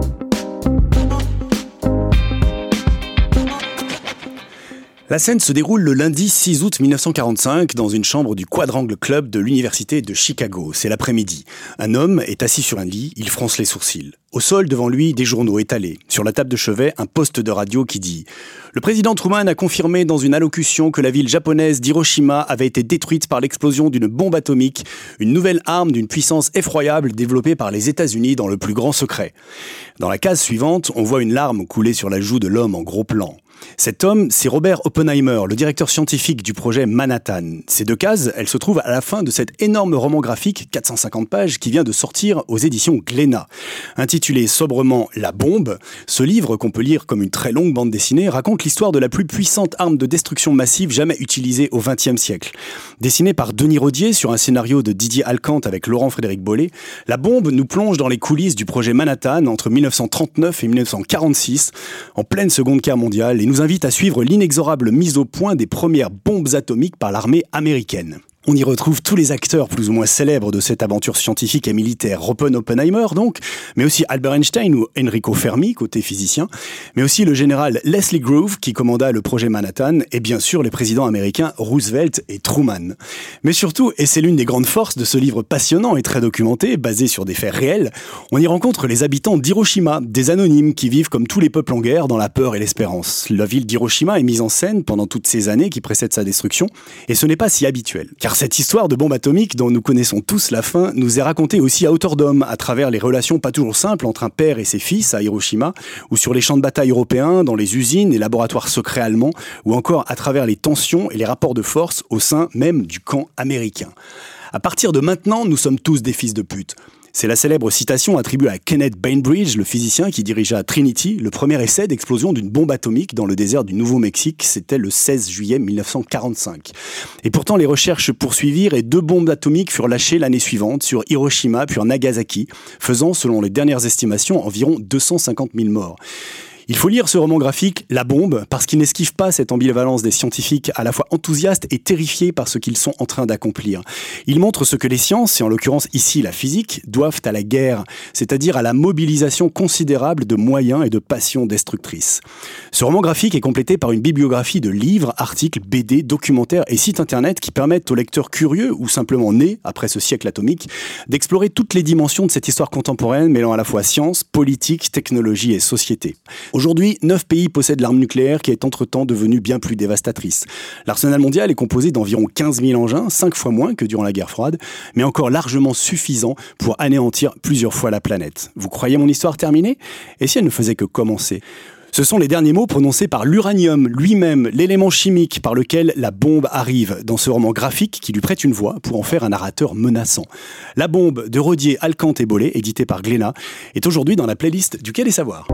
Thank you La scène se déroule le lundi 6 août 1945 dans une chambre du Quadrangle Club de l'Université de Chicago. C'est l'après-midi. Un homme est assis sur un lit, il fronce les sourcils. Au sol, devant lui, des journaux étalés. Sur la table de chevet, un poste de radio qui dit Le président Truman a confirmé dans une allocution que la ville japonaise d'Hiroshima avait été détruite par l'explosion d'une bombe atomique, une nouvelle arme d'une puissance effroyable développée par les États-Unis dans le plus grand secret. Dans la case suivante, on voit une larme couler sur la joue de l'homme en gros plan. Cet homme, c'est Robert Oppenheimer, le directeur scientifique du projet Manhattan. Ces deux cases, elles se trouvent à la fin de cet énorme roman graphique, 450 pages, qui vient de sortir aux éditions Glénat. Intitulé sobrement La bombe, ce livre, qu'on peut lire comme une très longue bande dessinée, raconte l'histoire de la plus puissante arme de destruction massive jamais utilisée au XXe siècle. Dessiné par Denis Rodier sur un scénario de Didier Alcante avec Laurent Frédéric Bollet, La bombe nous plonge dans les coulisses du projet Manhattan entre 1939 et 1946, en pleine Seconde Guerre mondiale, nous invite à suivre l'inexorable mise au point des premières bombes atomiques par l'armée américaine. On y retrouve tous les acteurs plus ou moins célèbres de cette aventure scientifique et militaire. Robin Oppenheimer, donc, mais aussi Albert Einstein ou Enrico Fermi, côté physicien, mais aussi le général Leslie Groove, qui commanda le projet Manhattan, et bien sûr les présidents américains Roosevelt et Truman. Mais surtout, et c'est l'une des grandes forces de ce livre passionnant et très documenté, basé sur des faits réels, on y rencontre les habitants d'Hiroshima, des anonymes qui vivent comme tous les peuples en guerre dans la peur et l'espérance. La ville d'Hiroshima est mise en scène pendant toutes ces années qui précèdent sa destruction, et ce n'est pas si habituel. Cette histoire de bombe atomique dont nous connaissons tous la fin nous est racontée aussi à hauteur d'homme, à travers les relations pas toujours simples entre un père et ses fils à Hiroshima, ou sur les champs de bataille européens, dans les usines et laboratoires secrets allemands, ou encore à travers les tensions et les rapports de force au sein même du camp américain. À partir de maintenant, nous sommes tous des fils de pute. C'est la célèbre citation attribuée à Kenneth Bainbridge, le physicien qui dirigea Trinity, le premier essai d'explosion d'une bombe atomique dans le désert du Nouveau-Mexique. C'était le 16 juillet 1945. Et pourtant, les recherches poursuivirent et deux bombes atomiques furent lâchées l'année suivante sur Hiroshima puis Nagasaki, faisant, selon les dernières estimations, environ 250 000 morts. Il faut lire ce roman graphique, La bombe, parce qu'il n'esquive pas cette ambivalence des scientifiques à la fois enthousiastes et terrifiés par ce qu'ils sont en train d'accomplir. Il montre ce que les sciences, et en l'occurrence ici la physique, doivent à la guerre, c'est-à-dire à la mobilisation considérable de moyens et de passions destructrices. Ce roman graphique est complété par une bibliographie de livres, articles, BD, documentaires et sites internet qui permettent aux lecteurs curieux ou simplement nés après ce siècle atomique d'explorer toutes les dimensions de cette histoire contemporaine mêlant à la fois science, politique, technologie et société. Aujourd'hui, neuf pays possèdent l'arme nucléaire qui est entre-temps devenue bien plus dévastatrice. L'arsenal mondial est composé d'environ 15 000 engins, cinq fois moins que durant la guerre froide, mais encore largement suffisant pour anéantir plusieurs fois la planète. Vous croyez mon histoire terminée? Et si elle ne faisait que commencer? Ce sont les derniers mots prononcés par l'uranium lui-même, l'élément chimique par lequel la bombe arrive, dans ce roman graphique qui lui prête une voix pour en faire un narrateur menaçant. La bombe de Rodier, Alcante et Bollet, édité par Glénat, est aujourd'hui dans la playlist du Quai des Savoirs.